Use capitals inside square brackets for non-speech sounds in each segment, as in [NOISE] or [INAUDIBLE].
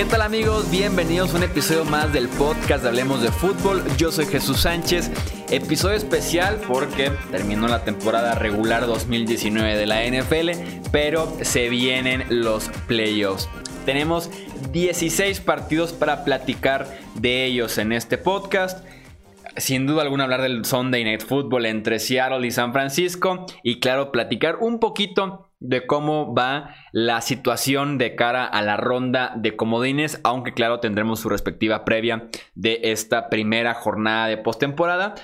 ¿Qué tal amigos? Bienvenidos a un episodio más del podcast de Hablemos de Fútbol. Yo soy Jesús Sánchez. Episodio especial porque terminó la temporada regular 2019 de la NFL, pero se vienen los playoffs. Tenemos 16 partidos para platicar de ellos en este podcast sin duda alguna hablar del Sunday Night Football entre Seattle y San Francisco y claro, platicar un poquito de cómo va la situación de cara a la ronda de comodines, aunque claro tendremos su respectiva previa de esta primera jornada de postemporada.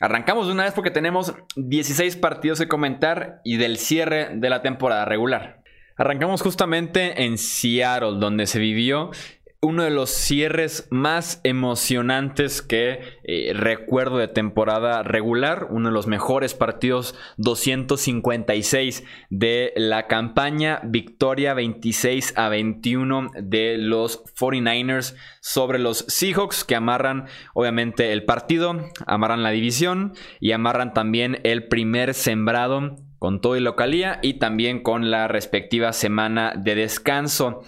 Arrancamos de una vez porque tenemos 16 partidos que comentar y del cierre de la temporada regular. Arrancamos justamente en Seattle, donde se vivió uno de los cierres más emocionantes que eh, recuerdo de temporada regular, uno de los mejores partidos 256 de la campaña, victoria 26 a 21 de los 49ers sobre los Seahawks que amarran obviamente el partido, amarran la división y amarran también el primer sembrado con todo y localía y también con la respectiva semana de descanso.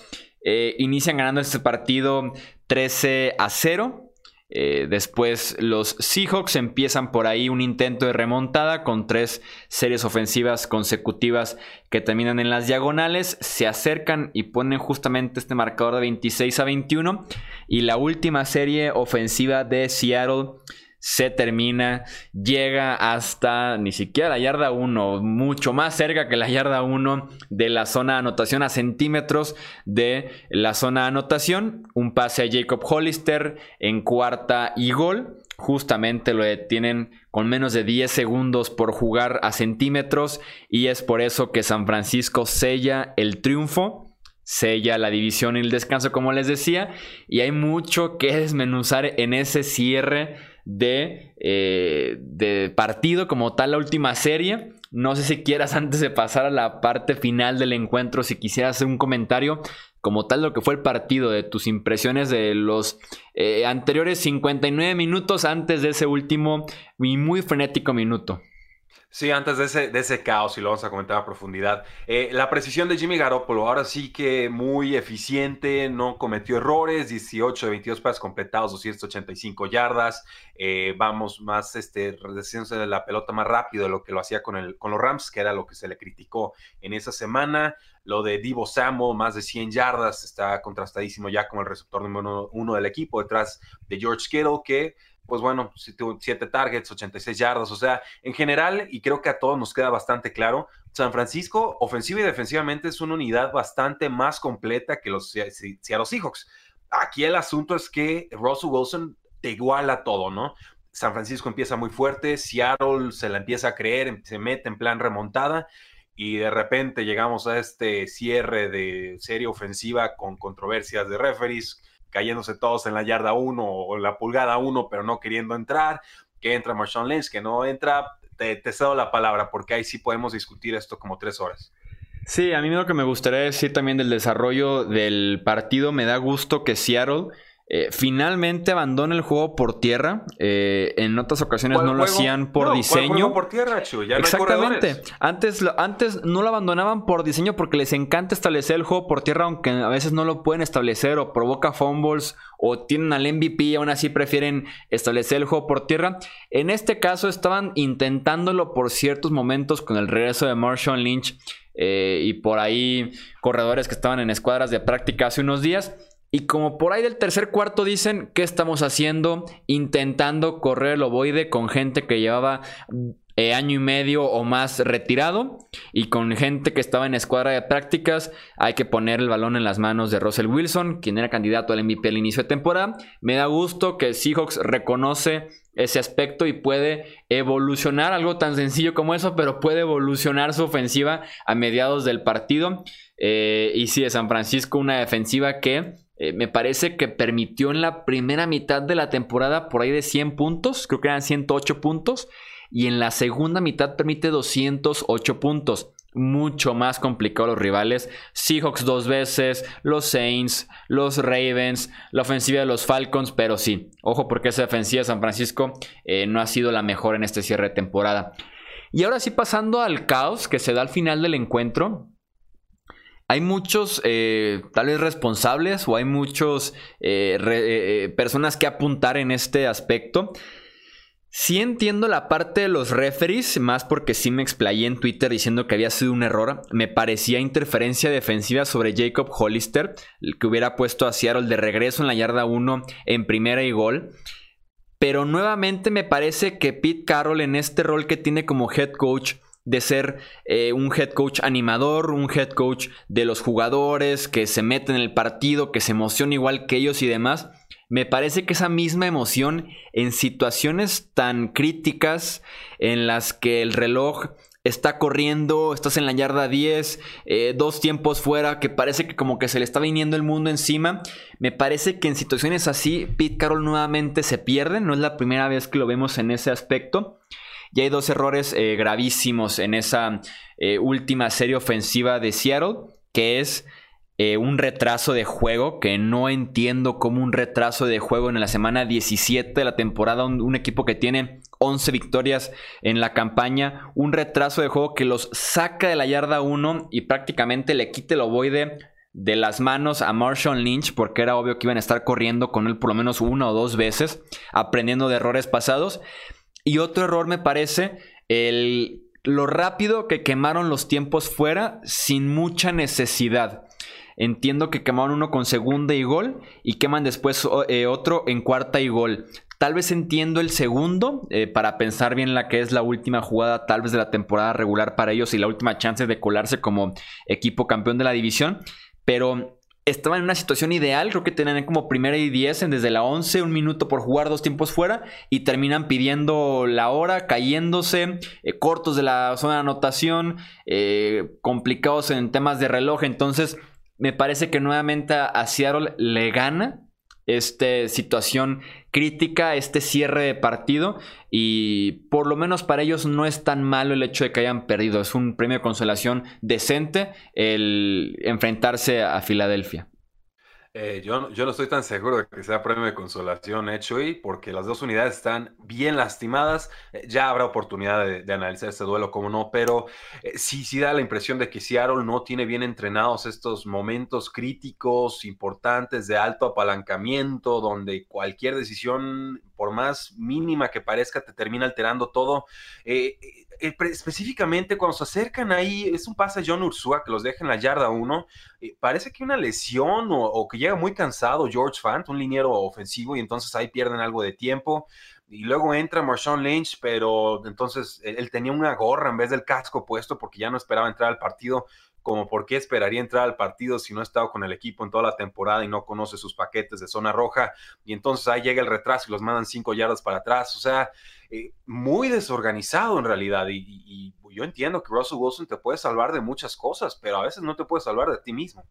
Eh, inician ganando este partido 13 a 0. Eh, después los Seahawks empiezan por ahí un intento de remontada con tres series ofensivas consecutivas que terminan en las diagonales. Se acercan y ponen justamente este marcador de 26 a 21. Y la última serie ofensiva de Seattle se termina, llega hasta ni siquiera la yarda 1, mucho más cerca que la yarda 1 de la zona de anotación, a centímetros de la zona de anotación. Un pase a Jacob Hollister en cuarta y gol. Justamente lo detienen con menos de 10 segundos por jugar a centímetros y es por eso que San Francisco sella el triunfo sella la división y el descanso, como les decía, y hay mucho que desmenuzar en ese cierre de, eh, de partido como tal, la última serie. No sé si quieras [LAUGHS] antes de pasar a la parte final del encuentro, si quisieras hacer un comentario como tal lo que fue el partido, de tus impresiones de los eh, anteriores 59 minutos antes de ese último y muy frenético minuto. Sí, antes de ese, de ese caos, y lo vamos a comentar a profundidad. Eh, la precisión de Jimmy Garoppolo, ahora sí que muy eficiente, no cometió errores, 18 de 22 pases completados, 285 yardas. Eh, vamos más, este, de la pelota más rápido de lo que lo hacía con, el, con los Rams, que era lo que se le criticó en esa semana. Lo de Divo Samo, más de 100 yardas, está contrastadísimo ya como el receptor número uno del equipo, detrás de George Kittle, que pues bueno, 7 targets, 86 yardas, o sea, en general, y creo que a todos nos queda bastante claro, San Francisco, ofensiva y defensivamente, es una unidad bastante más completa que los Seattle Seahawks. Aquí el asunto es que Russell Wilson te iguala todo, ¿no? San Francisco empieza muy fuerte, Seattle se la empieza a creer, se mete en plan remontada y de repente llegamos a este cierre de serie ofensiva con controversias de referees, cayéndose todos en la yarda 1 o la pulgada 1, pero no queriendo entrar, que entra Marshawn Lynch, que no entra, te, te cedo la palabra, porque ahí sí podemos discutir esto como tres horas. Sí, a mí lo que me gustaría decir también del desarrollo del partido, me da gusto que Seattle eh, finalmente abandona el juego por tierra. Eh, en otras ocasiones no lo hacían por diseño. por tierra, Ya Exactamente. antes, antes no lo abandonaban por diseño porque les encanta establecer el juego por tierra, aunque a veces no lo pueden establecer o provoca fumbles o tienen al MVP y aún así prefieren establecer el juego por tierra. En este caso estaban intentándolo por ciertos momentos con el regreso de Marshall Lynch eh, y por ahí corredores que estaban en escuadras de práctica hace unos días. Y como por ahí del tercer cuarto dicen, ¿qué estamos haciendo? Intentando correr el ovoide con gente que llevaba eh, año y medio o más retirado y con gente que estaba en escuadra de prácticas. Hay que poner el balón en las manos de Russell Wilson, quien era candidato al MVP al inicio de temporada. Me da gusto que Seahawks reconoce ese aspecto y puede evolucionar algo tan sencillo como eso, pero puede evolucionar su ofensiva a mediados del partido. Eh, y sí, de San Francisco, una defensiva que eh, me parece que permitió en la primera mitad de la temporada por ahí de 100 puntos, creo que eran 108 puntos, y en la segunda mitad permite 208 puntos. Mucho más complicado los rivales. Seahawks dos veces, los Saints, los Ravens, la ofensiva de los Falcons, pero sí, ojo porque esa defensiva de San Francisco eh, no ha sido la mejor en este cierre de temporada. Y ahora sí pasando al caos que se da al final del encuentro, hay muchos, eh, tal vez responsables o hay muchos eh, eh, personas que apuntar en este aspecto. Sí entiendo la parte de los referees, más porque sí me explayé en Twitter diciendo que había sido un error. Me parecía interferencia defensiva sobre Jacob Hollister, el que hubiera puesto a Seattle de regreso en la yarda 1 en primera y gol. Pero nuevamente me parece que Pete Carroll en este rol que tiene como head coach de ser eh, un head coach animador, un head coach de los jugadores, que se mete en el partido, que se emociona igual que ellos y demás. Me parece que esa misma emoción en situaciones tan críticas en las que el reloj está corriendo, estás en la yarda 10, eh, dos tiempos fuera, que parece que como que se le está viniendo el mundo encima. Me parece que en situaciones así, Pete Carroll nuevamente se pierde, no es la primera vez que lo vemos en ese aspecto. Y hay dos errores eh, gravísimos en esa eh, última serie ofensiva de Seattle, que es eh, un retraso de juego, que no entiendo como un retraso de juego en la semana 17 de la temporada, un, equipo que tiene 11 victorias en la campaña, un retraso de juego que los saca de la yarda 1 y prácticamente le quite el ovoide de las manos a Marshall Lynch porque era obvio que iban a estar corriendo con él por lo menos una o dos veces, aprendiendo de errores pasados. Y otro error me parece el, lo rápido que quemaron los tiempos fuera sin mucha necesidad. Entiendo que quemaron uno con segunda y gol y queman después eh, otro en cuarta y gol. Tal vez entiendo el segundo eh, para pensar bien la que es la última jugada tal vez de la temporada regular para ellos y la última chance de colarse como equipo campeón de la división. Pero estaban en una situación ideal, creo que tenían como primera y diez en desde la 11, un minuto por jugar dos tiempos fuera y terminan pidiendo la hora, cayéndose, eh, cortos de la zona de anotación, eh, complicados en temas de reloj, entonces me parece que nuevamente a Seattle le gana esta situación crítica, este cierre de partido y por lo menos para ellos no es tan malo el hecho de que hayan perdido. Es un premio de consolación decente el enfrentarse a Filadelfia. Eh, yo, yo, no estoy tan seguro de que sea premio de consolación hecho hoy, porque las dos unidades están bien lastimadas. Eh, ya habrá oportunidad de, analizar este duelo, como no, pero eh, sí, sí da la impresión de que Seattle no tiene bien entrenados estos momentos críticos, importantes, de alto apalancamiento, donde cualquier decisión, por más mínima que parezca, te termina alterando todo. Eh, específicamente cuando se acercan ahí, es un pase a John Ursua que los deja en la yarda 1. Eh, parece que una lesión o, que llega muy cansado George Fant, un liniero ofensivo, y entonces ahí pierden algo de tiempo. Y luego entra Marshawn Lynch, pero entonces él tenía una gorra en vez del casco puesto porque ya no esperaba entrar al partido como por qué esperaría entrar al partido si no ha estado con el equipo en toda la temporada y no conoce sus paquetes de zona roja. Y entonces ahí llega el retraso y los mandan cinco yardas para atrás. O sea, eh, muy desorganizado en realidad. Y, yo entiendo que Russell Wilson te puede salvar de muchas cosas, pero a veces no te puede salvar de ti mismo.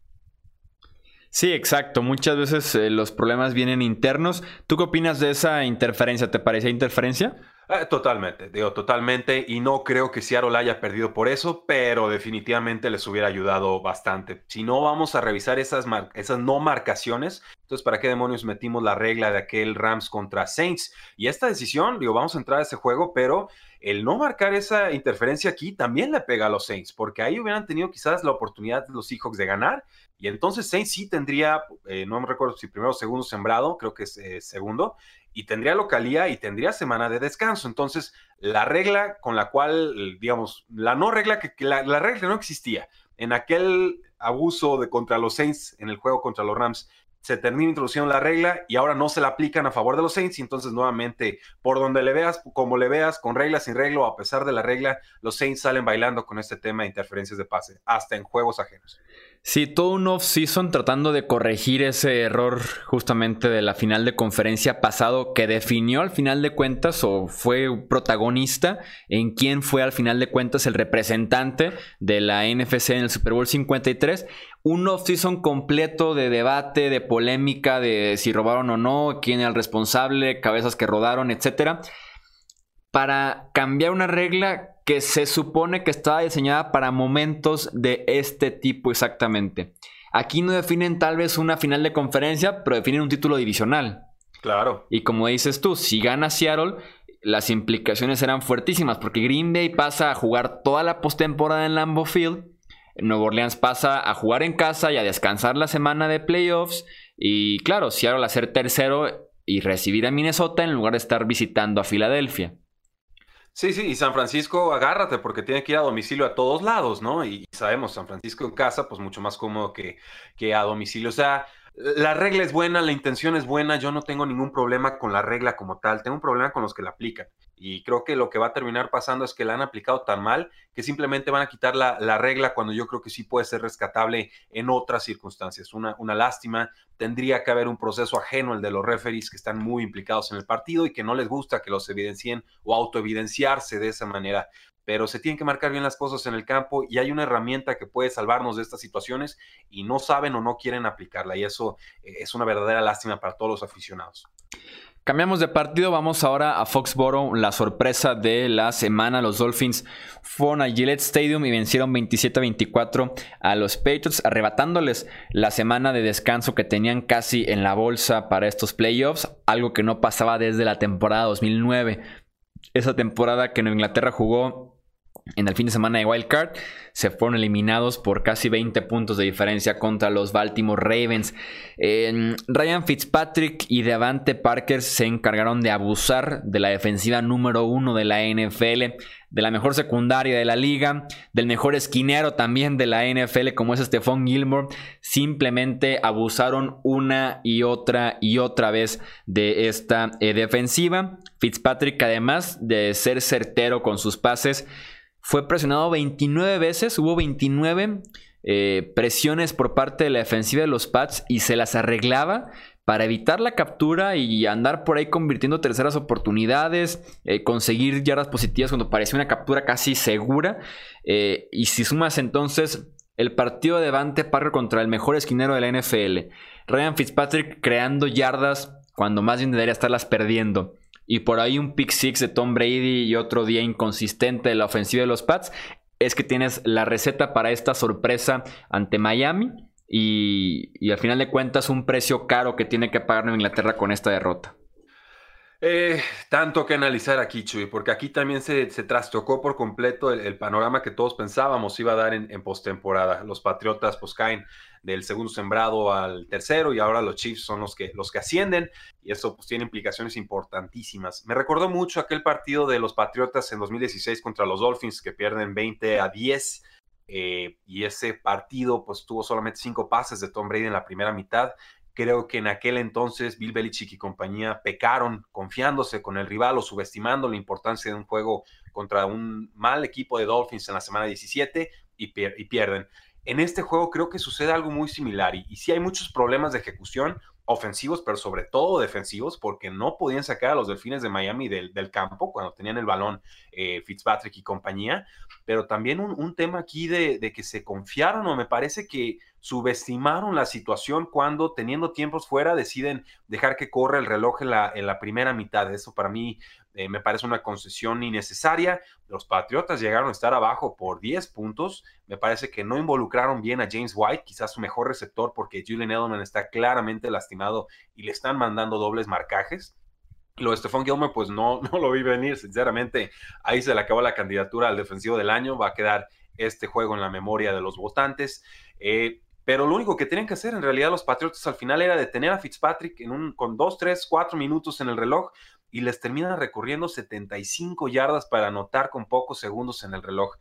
Sí, exacto. Muchas veces eh, los problemas vienen internos. ¿Tú qué opinas de esa interferencia? ¿Te parece interferencia? Eh, totalmente, digo, totalmente. Y no creo que Seattle haya perdido por eso, pero definitivamente les hubiera ayudado bastante. Si no vamos a revisar esas, esas no marcaciones, entonces, ¿para qué demonios metimos la regla de aquel Rams contra Saints? Y esta decisión, digo, vamos a entrar a ese juego, pero el no marcar esa interferencia aquí también le pega a los Saints, porque ahí hubieran tenido quizás la oportunidad de los Seahawks de ganar. Y entonces Saints sí tendría, eh, no me recuerdo si primero o segundo sembrado, creo que es eh, segundo, y tendría localía y tendría semana de descanso. Entonces, la regla con la cual, digamos, la no regla que, la, regla que no existía en aquel abuso de contra los Saints en el juego contra los Rams se termina introduciendo la regla y ahora no se la aplican a favor de los Saints y entonces nuevamente por donde le veas, como le veas, con regla, sin regla o a pesar de la regla, los Saints salen bailando con este tema de interferencias de pase, hasta en juegos ajenos. Sí, todo un off-season tratando de corregir ese error justamente de la final de conferencia pasado que definió al final de cuentas o fue protagonista en quién fue al final de cuentas el representante de la NFC en el Super Bowl 53. Un off-season completo de debate, de polémica, de si robaron o no, quién era el responsable, cabezas que rodaron, etcétera para cambiar una regla que se supone que estaba diseñada para momentos de este tipo exactamente. Aquí no definen tal vez una final de conferencia, pero definen un título divisional. Claro. Y como dices tú, si gana Seattle, las implicaciones serán fuertísimas, porque Green Bay pasa a jugar toda la postemporada en Lambeau Field Nuevo Orleans pasa a jugar en casa y a descansar la semana de playoffs. Y claro, Seattle a ser tercero y recibir a Minnesota en lugar de estar visitando a Filadelfia. Sí, sí, y San Francisco, agárrate porque tiene que ir a domicilio a todos lados, ¿no? Y sabemos, San Francisco en casa, pues mucho más cómodo que, que a domicilio. O sea, la regla es buena, la intención es buena, yo no tengo ningún problema con la regla como tal, tengo un problema con los que la aplican. Y creo que lo que va a terminar pasando es que la han aplicado tan mal que simplemente van a quitar la, regla cuando yo creo que sí puede ser rescatable en otras circunstancias. Una, una lástima, tendría que haber un proceso ajeno al de los referees que están muy implicados en el partido y que no les gusta que los evidencien o autoevidenciarse de esa manera pero se tienen que marcar bien las cosas en el campo y hay una herramienta que puede salvarnos de estas situaciones y no saben o no quieren aplicarla y eso eh, es una verdadera lástima para todos los aficionados. Cambiamos de partido, vamos ahora a Foxboro, la sorpresa de la semana. Los Dolphins fueron a Gillette Stadium y vencieron 27-24 a los Patriots, arrebatándoles la semana de descanso que tenían casi en la bolsa para estos playoffs, algo que no pasaba desde la temporada 2009. Esa temporada que en Inglaterra jugó en el fin de semana de Wild Card se fueron eliminados por casi 20 puntos de diferencia contra los Baltimore Ravens. Ryan Fitzpatrick y Devante Parker se encargaron de abusar de la defensiva número uno de la NFL, de la mejor secundaria de la liga, del mejor esquinero también de la NFL como es Stephon Gilmore. Simplemente abusaron una y otra y otra vez de esta eh, defensiva. Fitzpatrick además de ser certero con sus pases, fue presionado 29 veces, hubo 29 eh, presiones por parte de la defensiva de los Pats y se las arreglaba para evitar la captura y andar por ahí convirtiendo terceras oportunidades, eh, conseguir yardas positivas cuando parecía una captura casi segura. Eh, y si sumas entonces el partido de Devante Parker contra el mejor esquinero de la NFL, Ryan Fitzpatrick creando yardas cuando más bien debería estarlas perdiendo y por ahí un pick six de Tom Brady y otro día inconsistente de la ofensiva de los Pats, es que tienes la receta para esta sorpresa ante Miami y, al final de cuentas un precio caro que tiene que pagar Nueva Inglaterra con esta derrota. Eh, tanto que analizar aquí, Chuy, porque aquí también se, trastocó por completo el, panorama que todos pensábamos iba a dar en, postemporada. Los Patriotas pues caen del segundo sembrado al tercero y ahora los Chiefs son los que, los que ascienden y eso pues tiene implicaciones importantísimas. Me recordó mucho aquel partido de los Patriotas en 2016 contra los Dolphins que pierden 20 a 10 eh, y ese partido pues tuvo solamente cinco pases de Tom Brady en la primera mitad Creo que en aquel entonces Bill Belichick y compañía pecaron confiándose con el rival o subestimando la importancia de un juego contra un mal equipo de Dolphins en la semana 17 y, pierden. En este juego creo que sucede algo muy similar y, y sí hay muchos problemas de ejecución ofensivos, pero sobre todo defensivos, porque no podían sacar a los delfines de Miami del, campo cuando tenían el balón eh, Fitzpatrick y compañía, pero también un, tema aquí de, que se confiaron o me parece que subestimaron la situación cuando teniendo tiempos fuera deciden dejar que corra el reloj en la, en la primera mitad. Eso para mí eh, me parece una concesión innecesaria. Los Patriotas llegaron a estar abajo por 10 puntos. Me parece que no involucraron bien a James White, quizás su mejor receptor, porque Julian Edelman está claramente lastimado y le están mandando dobles marcajes. Lo de Stephon Gilmer, pues no, [LAUGHS] no lo vi venir, sinceramente. Ahí se le acabó la candidatura al defensivo del año. Va a quedar este juego en la memoria de los votantes. Eh, pero lo único que tenían que hacer en realidad los Patriotas al final era detener a Fitzpatrick en un, con 2, 3, 4 minutos en el reloj y les terminan recorriendo 75 yardas para anotar con pocos segundos en el reloj.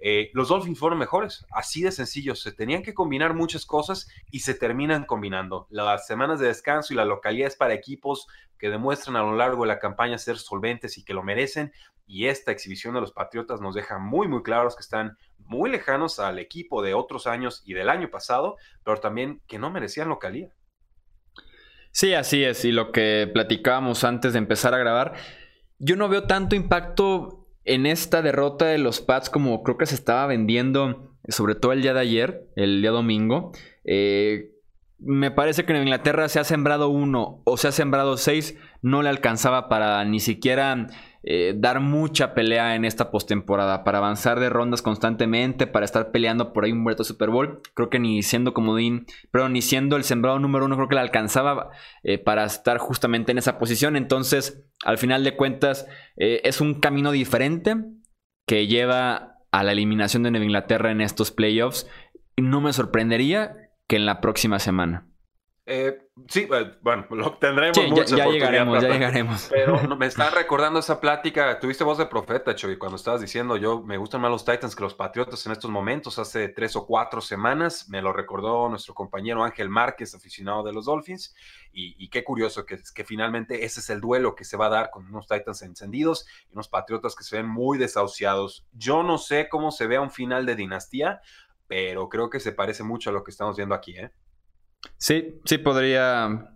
Eh, los Dolphins fueron mejores, así de sencillo. Se tenían que combinar muchas cosas y se terminan combinando. Las semanas de descanso y la localidad es para equipos que demuestran a lo largo de la campaña ser solventes y que lo merecen. Y esta exhibición de los Patriotas nos deja muy, muy claros que están muy lejanos al equipo de otros años y del año pasado, pero también que no merecían localía. Sí, así es. Y lo que platicábamos antes de empezar a grabar, yo no veo tanto impacto en esta derrota de los Pats como creo que se estaba vendiendo, sobre todo el día de ayer, el día domingo. Eh, me parece que en Inglaterra se ha sembrado uno o se ha sembrado seis, no le alcanzaba para ni siquiera eh, dar mucha pelea en esta postemporada, para avanzar de rondas constantemente, para estar peleando por ahí un vuelto Super Bowl. Creo que ni siendo comodín, pero ni siendo el sembrado número uno, creo que le alcanzaba eh, para estar justamente en esa posición. Entonces, al final de cuentas, eh, es un camino diferente que lleva a la eliminación de Nueva Inglaterra en estos playoffs. No me sorprendería que en la próxima semana. Eh, sí, eh, bueno, [LAUGHS] lo tendremos sí, ya, llegaremos, ya llegaremos. Pero [LAUGHS] me está recordando esa plática. Tuviste voz de profeta, Choy, cuando estabas diciendo yo me gustan más los Titans que los Patriotas en estos momentos, hace tres o cuatro semanas. Me lo recordó nuestro compañero Ángel Márquez, aficionado de los Dolphins. Y, qué curioso que, que finalmente ese es el duelo que se va a dar con unos Titans encendidos y unos Patriotas que se ven muy desahuciados. Yo no sé cómo se vea un final de dinastía, pero creo que se parece mucho a lo que estamos viendo aquí, ¿eh? Sí, sí, podría,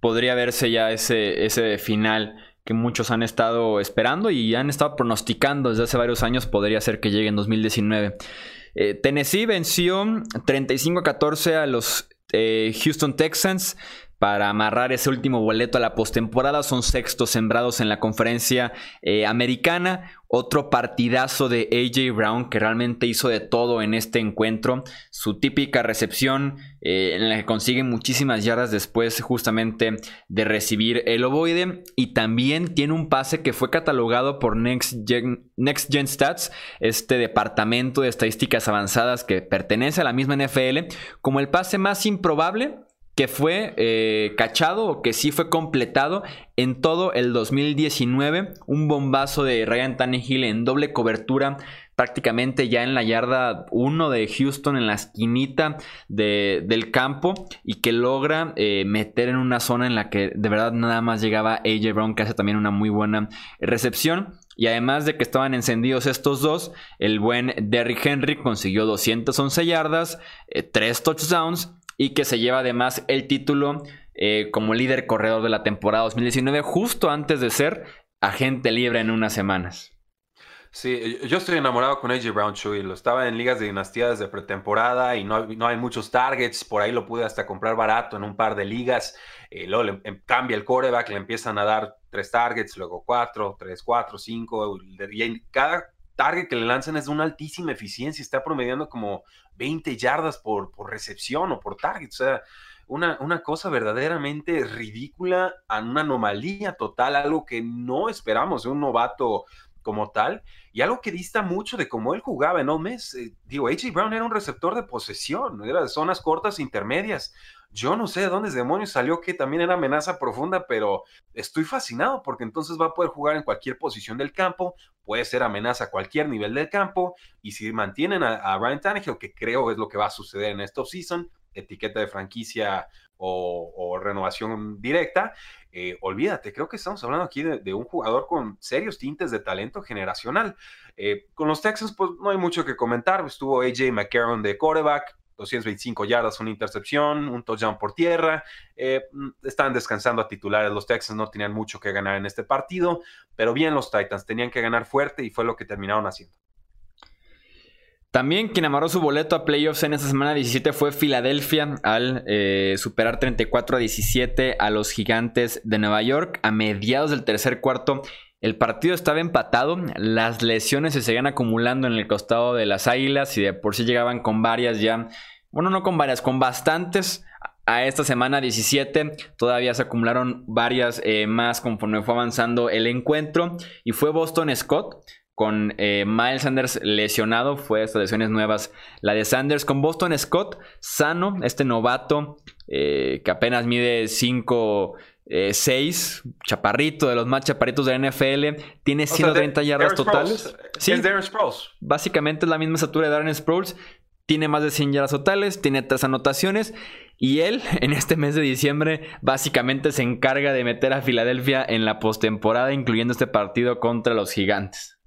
podría verse ya ese, ese final que muchos han estado esperando y han estado pronosticando desde hace varios años podría ser que llegue en 2019. Eh, Tennessee venció 35 a 14 a los eh, Houston Texans para amarrar ese último boleto a la postemporada. Son sextos sembrados en la conferencia eh, americana. Otro partidazo de AJ Brown que realmente hizo de todo en este encuentro. Su típica recepción eh, en la que consigue muchísimas yardas después justamente de recibir el ovoide. Y también tiene un pase que fue catalogado por Next Gen, Next Gen Stats, este departamento de estadísticas avanzadas que pertenece a la misma NFL, como el pase más improbable que fue eh, cachado o que sí fue completado en todo el 2019. Un bombazo de Ryan Tannehill en doble cobertura, prácticamente ya en la yarda 1 de Houston, en la esquinita del campo, y que logra eh, meter en una zona en la que de verdad nada más llegaba AJ Brown, que hace también una muy buena recepción. Y además de que estaban encendidos estos dos, el buen Derrick Henry consiguió 211 yardas, 3 eh, touchdowns y que se lleva además el título eh, como líder corredor de la temporada 2019 justo antes de ser agente libre en unas semanas. Sí, yo estoy enamorado con AJ Brown, Chuy. Lo estaba en ligas de dinastía desde pretemporada y no, no, hay muchos targets. Por ahí lo pude hasta comprar barato en un par de ligas. Eh, luego le, em, cambia el coreback, le empiezan a dar tres targets, luego cuatro, tres, cuatro, cinco. Y cada target que le lanzan es de una altísima eficiencia. Está promediando como 20 yardas por, por recepción o por target. O sea, una, una, cosa verdaderamente ridícula, una anomalía total, algo que no esperamos de un novato como tal, y algo que dista mucho de cómo él jugaba en Ole. Eh, digo, A.J. Brown era un receptor de posesión, era de zonas cortas e intermedias. Yo no sé de dónde demonios salió que también era amenaza profunda, pero estoy fascinado porque entonces va a poder jugar en cualquier posición del campo, puede ser amenaza a cualquier nivel del campo, y si mantienen a, Ryan Tannehill, que creo es lo que va a suceder en esta offseason, etiqueta de franquicia o, renovación directa, eh, olvídate, creo que estamos hablando aquí de, un jugador con serios tintes de talento generacional. Eh, con los Texans, pues no hay mucho que comentar. Estuvo AJ McCarron de quarterback, 225 yardas, una intercepción, un touchdown por tierra. Eh, mm, estaban descansando a titulares. Los Texans no tenían mucho que ganar en este partido, pero bien los Titans tenían que ganar fuerte y fue lo que terminaron haciendo. También quien amarró su boleto a playoffs en esta semana 17 fue Filadelfia al eh, superar 34 a 17 a los gigantes de Nueva York a mediados del tercer cuarto. El partido estaba empatado, las lesiones se seguían acumulando en el costado de las Águilas y de por sí llegaban con varias ya, bueno, no con varias, con bastantes. A esta semana 17 todavía se acumularon varias eh, más conforme fue avanzando el encuentro y fue Boston Scott con eh, Miles Sanders lesionado, fue estas lesiones nuevas. La de Sanders con Boston Scott sano, este novato eh, que apenas mide 5 6, eh, chaparrito, de los más chaparritos de la NFL, tiene 130 yardas totales. Sí, Básicamente es la misma estatura de Darren Sproles, tiene más de 100 yardas totales, tiene tres anotaciones y él [LAUGHS] en este mes de diciembre básicamente se encarga de meter a Filadelfia en la postemporada, incluyendo este partido contra los Gigantes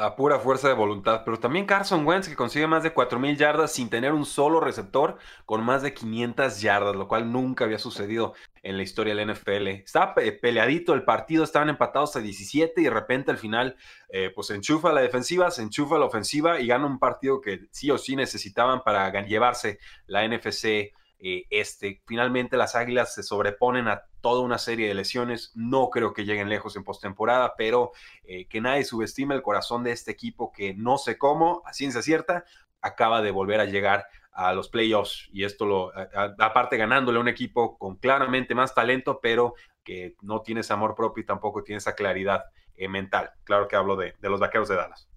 a pura fuerza de voluntad, pero también Carson Wentz que consigue más de 4.000 yardas sin tener un solo receptor con más de 500 yardas, lo cual nunca había sucedido en la historia del NFL. Estaba peleadito el partido, estaban empatados a 17 y de repente al final eh, pues enchufa la defensiva, se enchufa la ofensiva y gana un partido que sí o sí necesitaban para llevarse la NFC eh, este. Finalmente las Águilas se sobreponen a toda una serie de lesiones. No creo que lleguen lejos en postemporada, pero eh, que nadie subestime el corazón de este equipo que no sé cómo, a ciencia cierta, acaba de volver a llegar a los playoffs y esto lo aparte ganándole a un equipo con claramente más talento pero que no tiene ese amor propio y tampoco tiene esa claridad eh, mental claro que hablo de los vaqueros de Dallas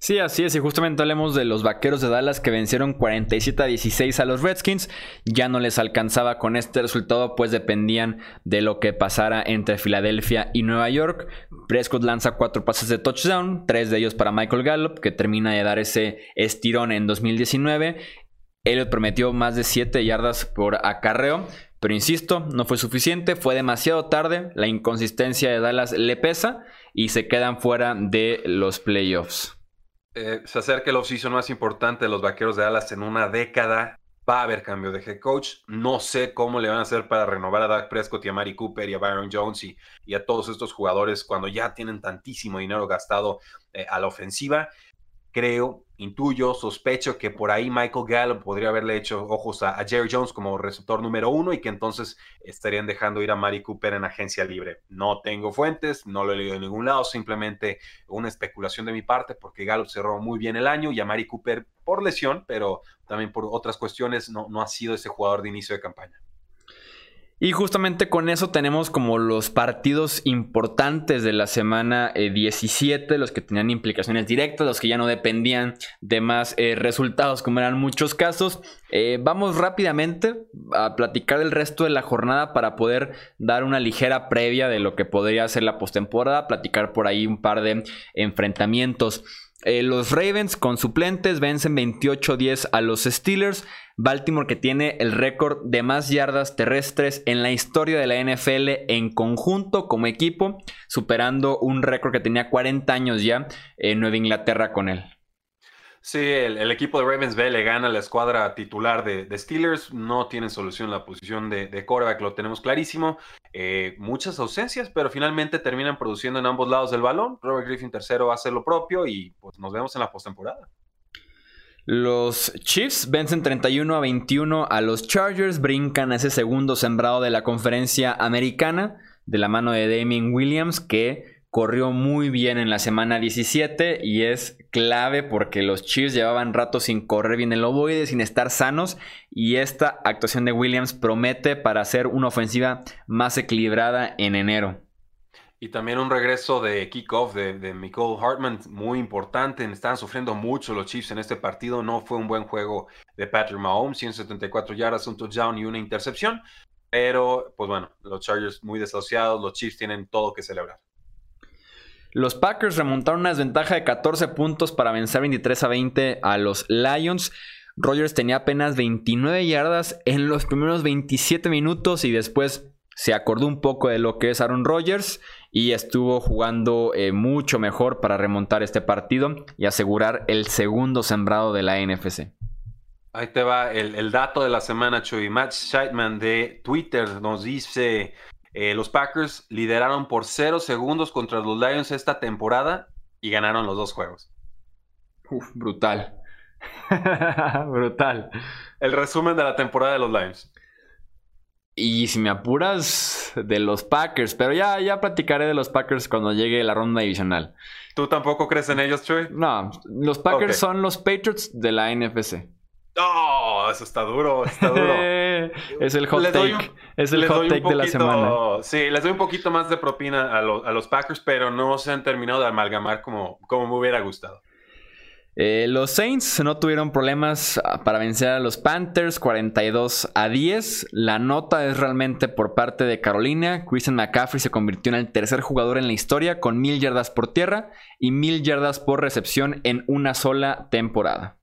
Sí, así es, y justamente hablemos de los Vaqueros de Dallas que vencieron 47 a 16 a los Redskins. Ya no les alcanzaba con este resultado, pues dependían de lo que pasara entre Filadelfia y Nueva York. Prescott lanza cuatro pases de touchdown, tres de ellos para Michael Gallup, que termina de dar ese estirón en 2019. Elliot prometió más de 7 yardas por acarreo, pero insisto, no fue suficiente, fue demasiado tarde, la inconsistencia de Dallas le pesa y se quedan fuera de los playoffs. Eh, se acerca el offseason más importante de los vaqueros de Dallas en una década. Va a haber cambio de head coach. No sé cómo le van a hacer para renovar a Dak Prescott y a Mari Cooper y a Byron Jones y, a todos estos jugadores cuando ya tienen tantísimo dinero gastado eh, a la ofensiva creo, intuyo, sospecho que por ahí Michael Gallup podría haberle hecho ojos a, Jerry Jones como receptor número uno y que entonces estarían dejando ir a Mari Cooper en agencia libre. No tengo fuentes, no lo he leído en ningún lado, simplemente una especulación de mi parte porque Gallup cerró muy bien el año y a Mari Cooper por lesión, pero también por otras cuestiones no, no ha sido ese jugador de inicio de campaña. Y justamente con eso tenemos como los partidos importantes de la semana 17, eh, los que tenían implicaciones directas, los que ya no dependían de más eh, resultados, como eran muchos casos. Eh, vamos rápidamente a platicar el resto de la jornada para poder dar una ligera previa de lo que podría ser la postemporada, platicar por ahí un par de enfrentamientos. Los Ravens con suplentes vencen 28-10 a los Steelers. Baltimore que tiene el récord de más yardas terrestres en la historia de la NFL en conjunto como equipo, superando un récord que tenía 40 años ya en Nueva Inglaterra con él. Sí, el, equipo de Ravens B le gana a la escuadra titular de, Steelers. No tienen solución la posición de, de quarterback, lo tenemos clarísimo. Eh, muchas ausencias, pero finalmente terminan produciendo en ambos lados del balón. Robert Griffin tercero hace lo propio y pues nos vemos en la postemporada. Los Chiefs vencen 31 a 21 a los Chargers, brincan a ese segundo sembrado de la conferencia americana de la mano de Damien Williams que corrió muy bien en la semana 17 y es clave porque los Chiefs llevaban rato sin correr bien el ovoide, sin estar sanos y esta actuación de Williams promete para hacer una ofensiva más equilibrada en enero. Y también un regreso de kickoff de, de Nicole Hartman muy importante. Estaban sufriendo mucho los Chiefs en este partido. No fue un buen juego de Patrick Mahomes, 174 yardas, un touchdown y una intercepción. Pero, pues bueno, los Chargers muy desasociados. Los Chiefs tienen todo que celebrar. Los Packers remontaron una desventaja de 14 puntos para vencer 23 a 20 a los Lions. Rogers tenía apenas 29 yardas en los primeros 27 minutos y después se acordó un poco de lo que es Aaron Rodgers y estuvo jugando eh, mucho mejor para remontar este partido y asegurar el segundo sembrado de la NFC. Ahí te va el, dato de la semana, Chuy. Matt Scheitman de Twitter nos dice, eh, los Packers lideraron por cero segundos contra los Lions esta temporada y ganaron los dos juegos. Uf, brutal. [LAUGHS] brutal. El resumen de la temporada de los Lions. Y si me apuras, de los Packers. Pero ya, ya platicaré de los Packers cuando llegue la ronda divisional. ¿Tú tampoco crees en ellos, Chuy? No, los Packers son los Patriots de la NFC. Oh, eso está duro, está duro. [LAUGHS] es el hot take. es el hot take de la semana. Sí, les doy un poquito más de propina a, a, los Packers, pero no se han terminado de amalgamar como, como me hubiera gustado. Eh, los Saints no tuvieron problemas ah, para vencer a los Panthers 42 a 10. La nota es realmente por parte de Carolina. Christian McCaffrey se convirtió en el tercer jugador en la historia con mil yardas por tierra y mil yardas por recepción en una sola temporada.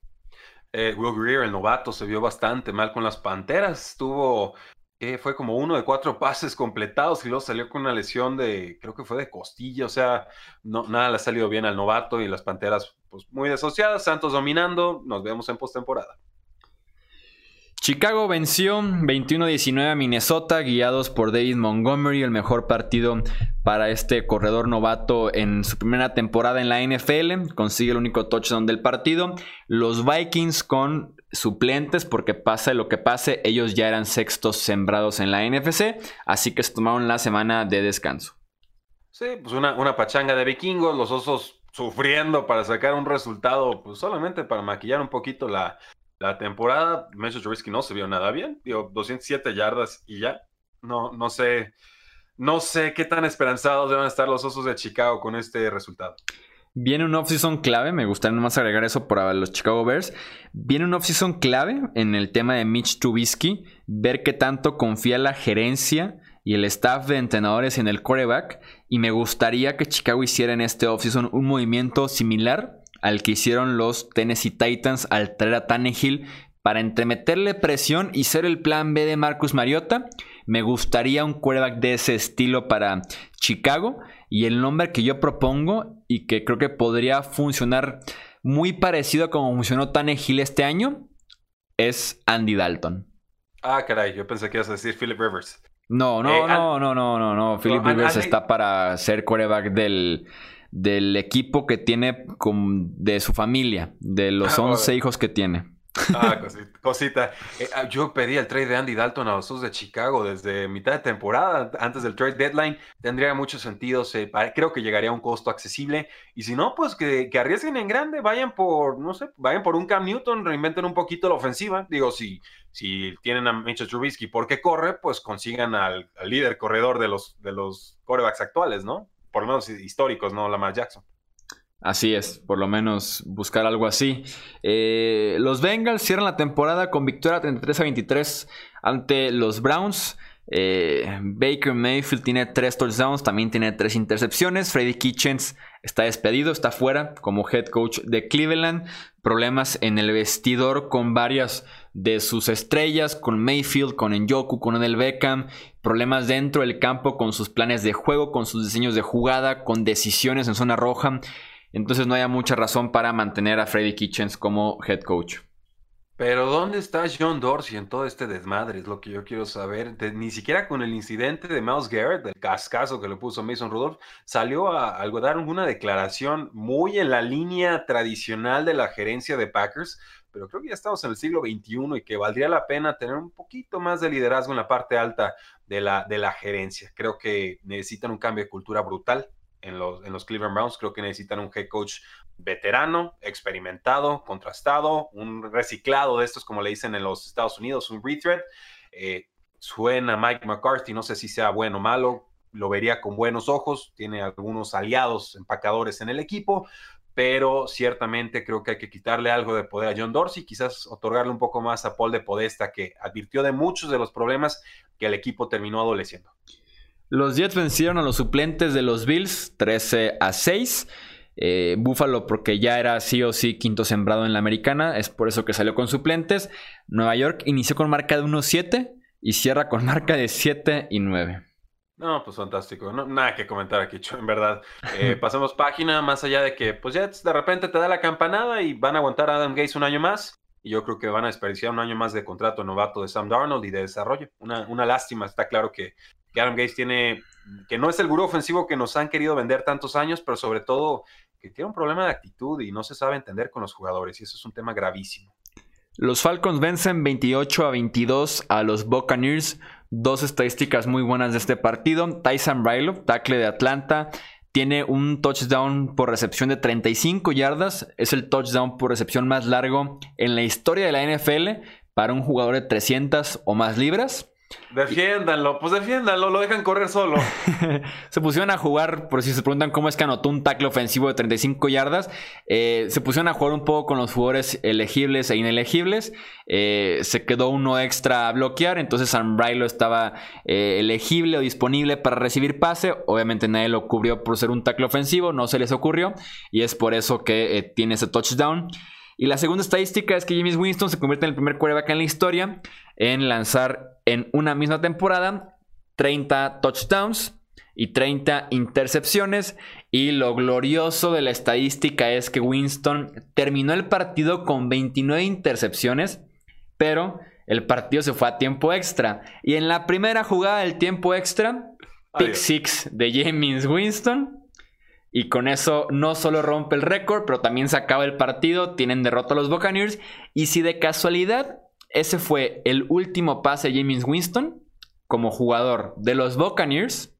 Eh, Will Greer, el novato, se vio bastante mal con las Panteras. Tuvo fue como uno de cuatro [LAUGHS] pases completados y luego salió con una lesión de, creo que fue de costilla, o sea, no, nada le ha salido bien al novato y las Panteras pues muy desociadas, Santos dominando, nos vemos en postemporada. Chicago venció 21-19 a Minnesota, guiados por David Montgomery, el mejor partido para este corredor novato en su primera temporada en la NFL. Consigue el único touchdown del partido. Los Vikings con suplentes, porque pase lo que pase, ellos ya eran sextos sembrados en la NFC, así que se tomaron la semana de descanso. Sí, pues una, una pachanga de vikingos, los osos sufriendo para sacar un resultado, pues solamente para maquillar un poquito la, la temporada, Mitchell Trubisky no se vio nada bien. Dio 207 yardas y ya. No, no sé. No sé qué tan esperanzados deben estar los osos de Chicago con este resultado. Viene un offseason clave, me gustaría nomás agregar eso para los Chicago Bears. Viene un offseason clave en el tema de Mitch Trubisky, ver qué tanto confía la gerencia y el staff de entrenadores en el quarterback. Y me gustaría que Chicago hiciera en este offseason un movimiento similar al que hicieron los Tennessee Titans al traer a Tannehill para entremeterle presión y ser el plan B de Marcus Mariota. Me gustaría un quarterback de ese estilo para Chicago. Y el nombre que yo propongo y que creo que podría funcionar muy parecido a como funcionó Tannehill este año es Andy Dalton. Ah, caray, yo pensé que ibas a decir Philip Rivers. No, no, eh, no, no, no, no, no. Philip Rivers está para ser quarterback del, del equipo que tiene de su familia, de los 11 ah, hijos que tiene. Ah, [LAUGHS] cosita. Eh, ah, yo pedí el trade de Andy Dalton a los Sus de Chicago desde mitad de temporada, antes del trade deadline. Tendría mucho sentido. creo que llegaría a un costo accesible. Y si no, pues que, arriesguen en grande, vayan por, no sé, vayan por un Cam Newton, reinventen un poquito la ofensiva. Digo, si, si tienen a Mitchell Trubisky porque corre, pues consigan al, líder corredor de los, de los corebacks actuales, ¿no? Por lo menos históricos, ¿no? Lamar Jackson. Así es, por lo menos buscar algo así. Eh, los Bengals cierran la temporada con victoria 33 a 23 ante los Browns. Eh, Baker Mayfield tiene tres touchdowns, también tiene tres intercepciones. Freddy Kitchens está despedido, está fuera como head coach de Cleveland. Problemas en el vestidor con varias de sus estrellas, con Mayfield, con Njoku, con Odell Beckham. Problemas dentro del campo con sus planes de juego, con sus diseños de jugada, con decisiones en zona roja. Entonces no haya mucha razón para mantener a Freddy Kitchens como head coach. Pero ¿dónde está John Dorsey en todo este desmadre? Es lo que yo quiero saber. ni siquiera con el incidente de Miles Garrett, del cascazo que le puso Mason Rudolph, salió a, a dar una declaración muy en la línea tradicional de la gerencia de Packers, pero creo que ya estamos en el siglo XXI y que valdría la pena tener un poquito más de liderazgo en la parte alta de la, de la gerencia. Creo que necesitan un cambio de cultura brutal en los, en los Cleveland Browns. Creo que necesitan un head coach veterano, experimentado, contrastado, un reciclado de estos, como le dicen en los Estados Unidos, un retread. Eh, suena Mike McCarthy, no sé si sea bueno o malo, lo vería con buenos ojos, tiene algunos aliados empacadores en el equipo, pero ciertamente creo que hay que quitarle algo de poder a John Dorsey, quizás otorgarle un poco más a Paul de Podesta, que advirtió de muchos de los problemas que el equipo terminó adoleciendo. Los Jets vencieron a los suplentes de los Bills 13 a 6. Eh, Buffalo porque ya era sí o sí quinto sembrado en la americana, es por eso que salió con suplentes. Nueva York inició con marca de 1-7 y cierra con marca de 7 y 9. No, pues fantástico. nada que comentar aquí, [LAUGHS] en verdad. Eh, [LAUGHS] pasamos página, más allá de que, pues Jets de repente te da la campanada y van a aguantar a Adam Gates un año más. Y yo creo que van a desperdiciar un año más de contrato novato de Sam Darnold y de desarrollo. Una, una lástima, está claro que que Adam Gates tiene, que no es el gurú ofensivo que nos han querido vender tantos años, pero sobre todo que tiene un problema de actitud y no se sabe entender con los jugadores, y eso es un tema gravísimo. Los Falcons vencen 28 a 22 a los Buccaneers. Dos estadísticas muy buenas de este partido. Tyson Riley, tackle de Atlanta, tiene un touchdown por recepción de 35 yardas. Es el touchdown por recepción más largo en la historia de la NFL para un jugador de 300 o más libras. Defiéndanlo, pues defiéndanlo, lo dejan correr solo. [LAUGHS] se pusieron a jugar, por si se preguntan cómo es que anotó un tackle ofensivo de 35 yardas, eh, se pusieron a jugar un poco con los jugadores elegibles e inelegibles. Eh, se quedó uno extra a bloquear, entonces Sam Brilo estaba eh, elegible o disponible para recibir pase. Obviamente nadie lo cubrió por ser un tackle ofensivo, no se les ocurrió, y es por eso que tiene ese touchdown. Y la segunda estadística es que James Winston se convierte en el primer quarterback en la historia en lanzar en una misma temporada 30 touchdowns y 30 intercepciones. Y lo glorioso de la estadística es que Winston terminó el partido con 29 intercepciones, pero el partido se fue a tiempo extra. Y en la primera jugada del tiempo extra, pick six de James Winston. Y con eso no solo rompe el récord, pero también se acaba el partido. Tienen derrota a los Buccaneers. Y si de casualidad ese fue el último pase de James Winston como jugador de los Buccaneers,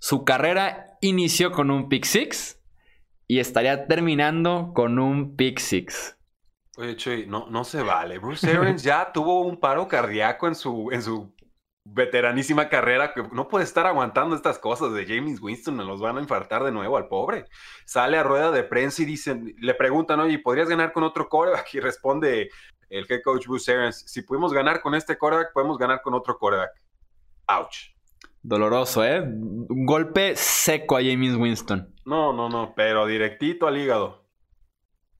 su carrera inició con un pick six y estaría terminando con un pick six. Oye, no, no se vale. Bruce Arians ya tuvo un paro cardíaco en su, en su veteranísima carrera que no puede estar aguantando estas cosas de James Winston, nos los van a infartar de nuevo al pobre. Sale a rueda de prensa y dicen, le preguntan, oye, ¿podrías ganar con otro coreback? Y responde el head coach Bruce Arians, si pudimos ganar con este coreback, podemos ganar con otro coreback. Ouch. Doloroso, ¿eh? Un golpe seco a James Winston. No, no, no, pero directito al hígado.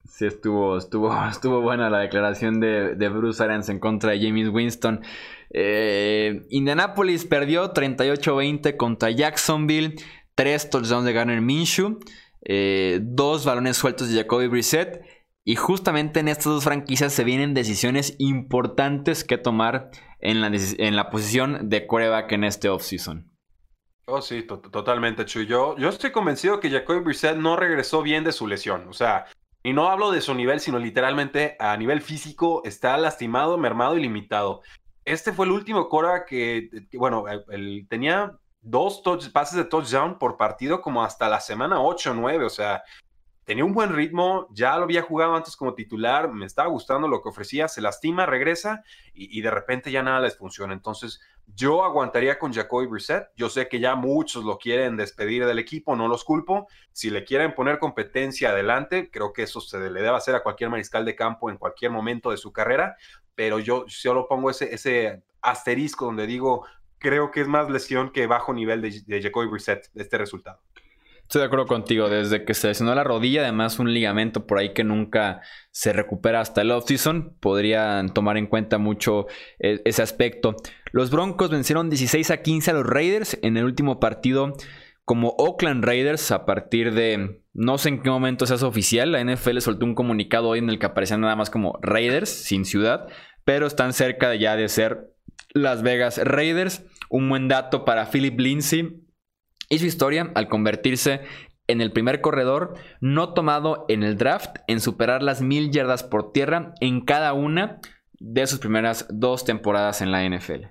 Sí, estuvo, estuvo, [LAUGHS] estuvo buena la declaración de, de Bruce Arians en contra de James Winston. Eh, Indianapolis perdió 38-20 contra Jacksonville. Tres touchdowns de Garner Minshew. Eh, dos balones sueltos de Jacoby Brissett. Y justamente en estas dos franquicias se vienen decisiones importantes que tomar en la, en la posición de quarterback en este offseason. Oh, sí, totalmente, Chuy. Yo, yo estoy convencido que Jacoby Brissett no regresó bien de su lesión. O sea, y no hablo de su nivel, sino literalmente a nivel físico está lastimado, mermado y limitado. Este fue el último Cora que, bueno, tenía dos pases de touchdown por partido como hasta la semana 8 o 9, o sea, tenía un buen ritmo, ya lo había jugado antes como titular, me estaba gustando lo que ofrecía, se lastima, regresa y, de repente ya nada les funciona. Entonces, yo aguantaría con Jacoby Brissett. Yo sé que ya muchos lo quieren despedir del equipo, no los culpo. Si le quieren poner competencia adelante, creo que eso se le debe hacer a cualquier mariscal de campo en cualquier momento de su carrera, pero yo solo pongo ese, ese asterisco donde digo, creo que es más lesión que bajo nivel de, de Jacoby Brissett este resultado. Estoy de acuerdo contigo. Desde que se lesionó la rodilla, además un ligamento por ahí que nunca se recupera hasta el offseason, podrían tomar en cuenta mucho eh, ese aspecto. Los Broncos vencieron 16 a 15 a los Raiders en el último partido como Oakland Raiders a partir de no sé en qué momento se hace oficial. La NFL soltó un comunicado hoy en el que aparecían nada más como Raiders sin ciudad, pero están cerca ya de ser Las Vegas Raiders. Un buen dato para Philip Lindsay y su historia al convertirse en el primer corredor no tomado en el draft en superar las mil yardas por tierra en cada una de sus primeras dos temporadas en la NFL.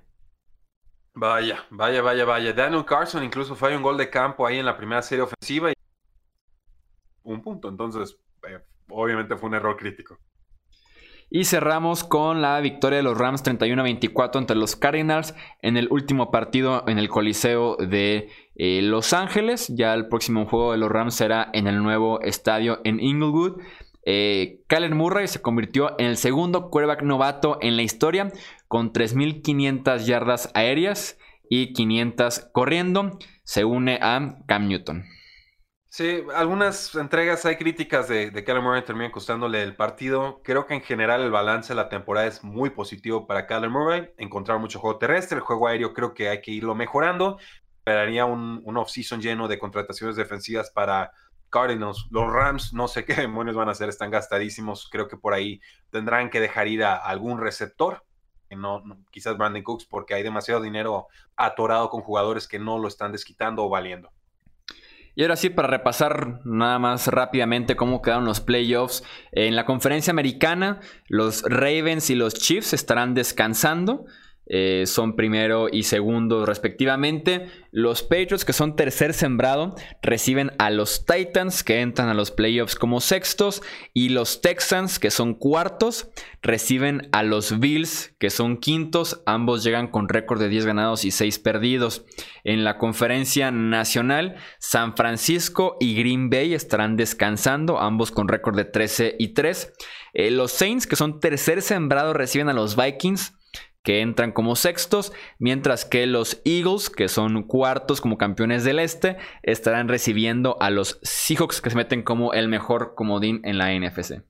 Vaya, vaya, vaya, vaya. Daniel Carson incluso fue un gol de campo ahí en la primera serie ofensiva y un punto. Entonces, eh, obviamente fue un error crítico. Y cerramos con la victoria de los Rams 31 24 ante los Cardinals en el último partido en el Coliseo de eh, Los Ángeles. Ya el próximo juego de los Rams será en el nuevo estadio en Inglewood. Eh, Murray se convirtió en el segundo quarterback novato en la historia con 3.500 yardas aéreas y 500 corriendo. Se une a Cam Newton. Sí, algunas entregas hay críticas de, de Kyler Murray terminan costándole el partido. Creo que en general el balance de la temporada es muy positivo para Kyler Murray. Encontrar mucho juego terrestre, el juego aéreo creo que hay que irlo mejorando. Esperaría un, un off-season lleno de contrataciones defensivas para Cardinals. Los Rams, no sé qué [LAUGHS] demonios van a hacer, están gastadísimos. Creo que por ahí tendrán que dejar ir a algún receptor. No, no, quizás Brandon Cooks, porque hay demasiado dinero atorado con jugadores que no lo están desquitando o valiendo. Y ahora sí, para repasar nada más rápidamente cómo quedaron los playoffs. En la conferencia americana, los Ravens y los Chiefs estarán descansando. Eh, son primero y segundo respectivamente. Los Patriots, que son tercer sembrado, reciben a los Titans, que entran a los playoffs como sextos. Y los Texans, que son cuartos, reciben a los Bills, que son quintos. Ambos llegan con récord de 10 ganados y 6 perdidos. En la conferencia nacional, San Francisco y Green Bay estarán descansando, ambos con récord de 13 y 3. Eh, los Saints, que son tercer sembrado, reciben a los Vikings que entran como sextos, mientras que los Eagles, que son cuartos como campeones del este, estarán recibiendo a los Seahawks, que se meten como el mejor comodín en la NFC.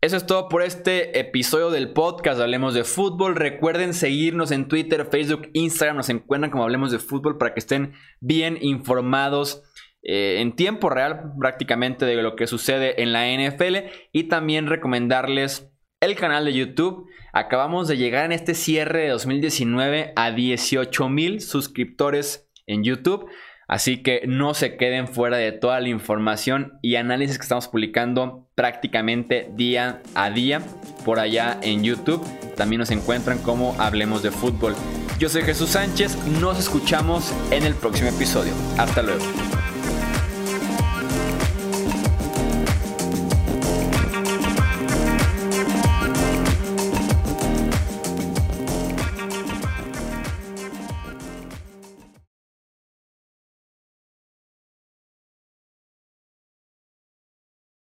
Eso es todo por este episodio del podcast Hablemos de Fútbol. Recuerden seguirnos en Twitter, Facebook, Instagram. Nos encuentran como Hablemos de Fútbol para que estén bien informados eh, en tiempo real prácticamente de lo que sucede en la NFL. Y también recomendarles el canal de YouTube. Acabamos de llegar en este cierre de 2019 a 18 mil suscriptores en YouTube. Así que no se queden fuera de toda la información y análisis que estamos publicando prácticamente día a día por allá en YouTube. También nos encuentran como Hablemos de Fútbol. Yo soy Jesús Sánchez, nos escuchamos en el próximo episodio. Hasta luego.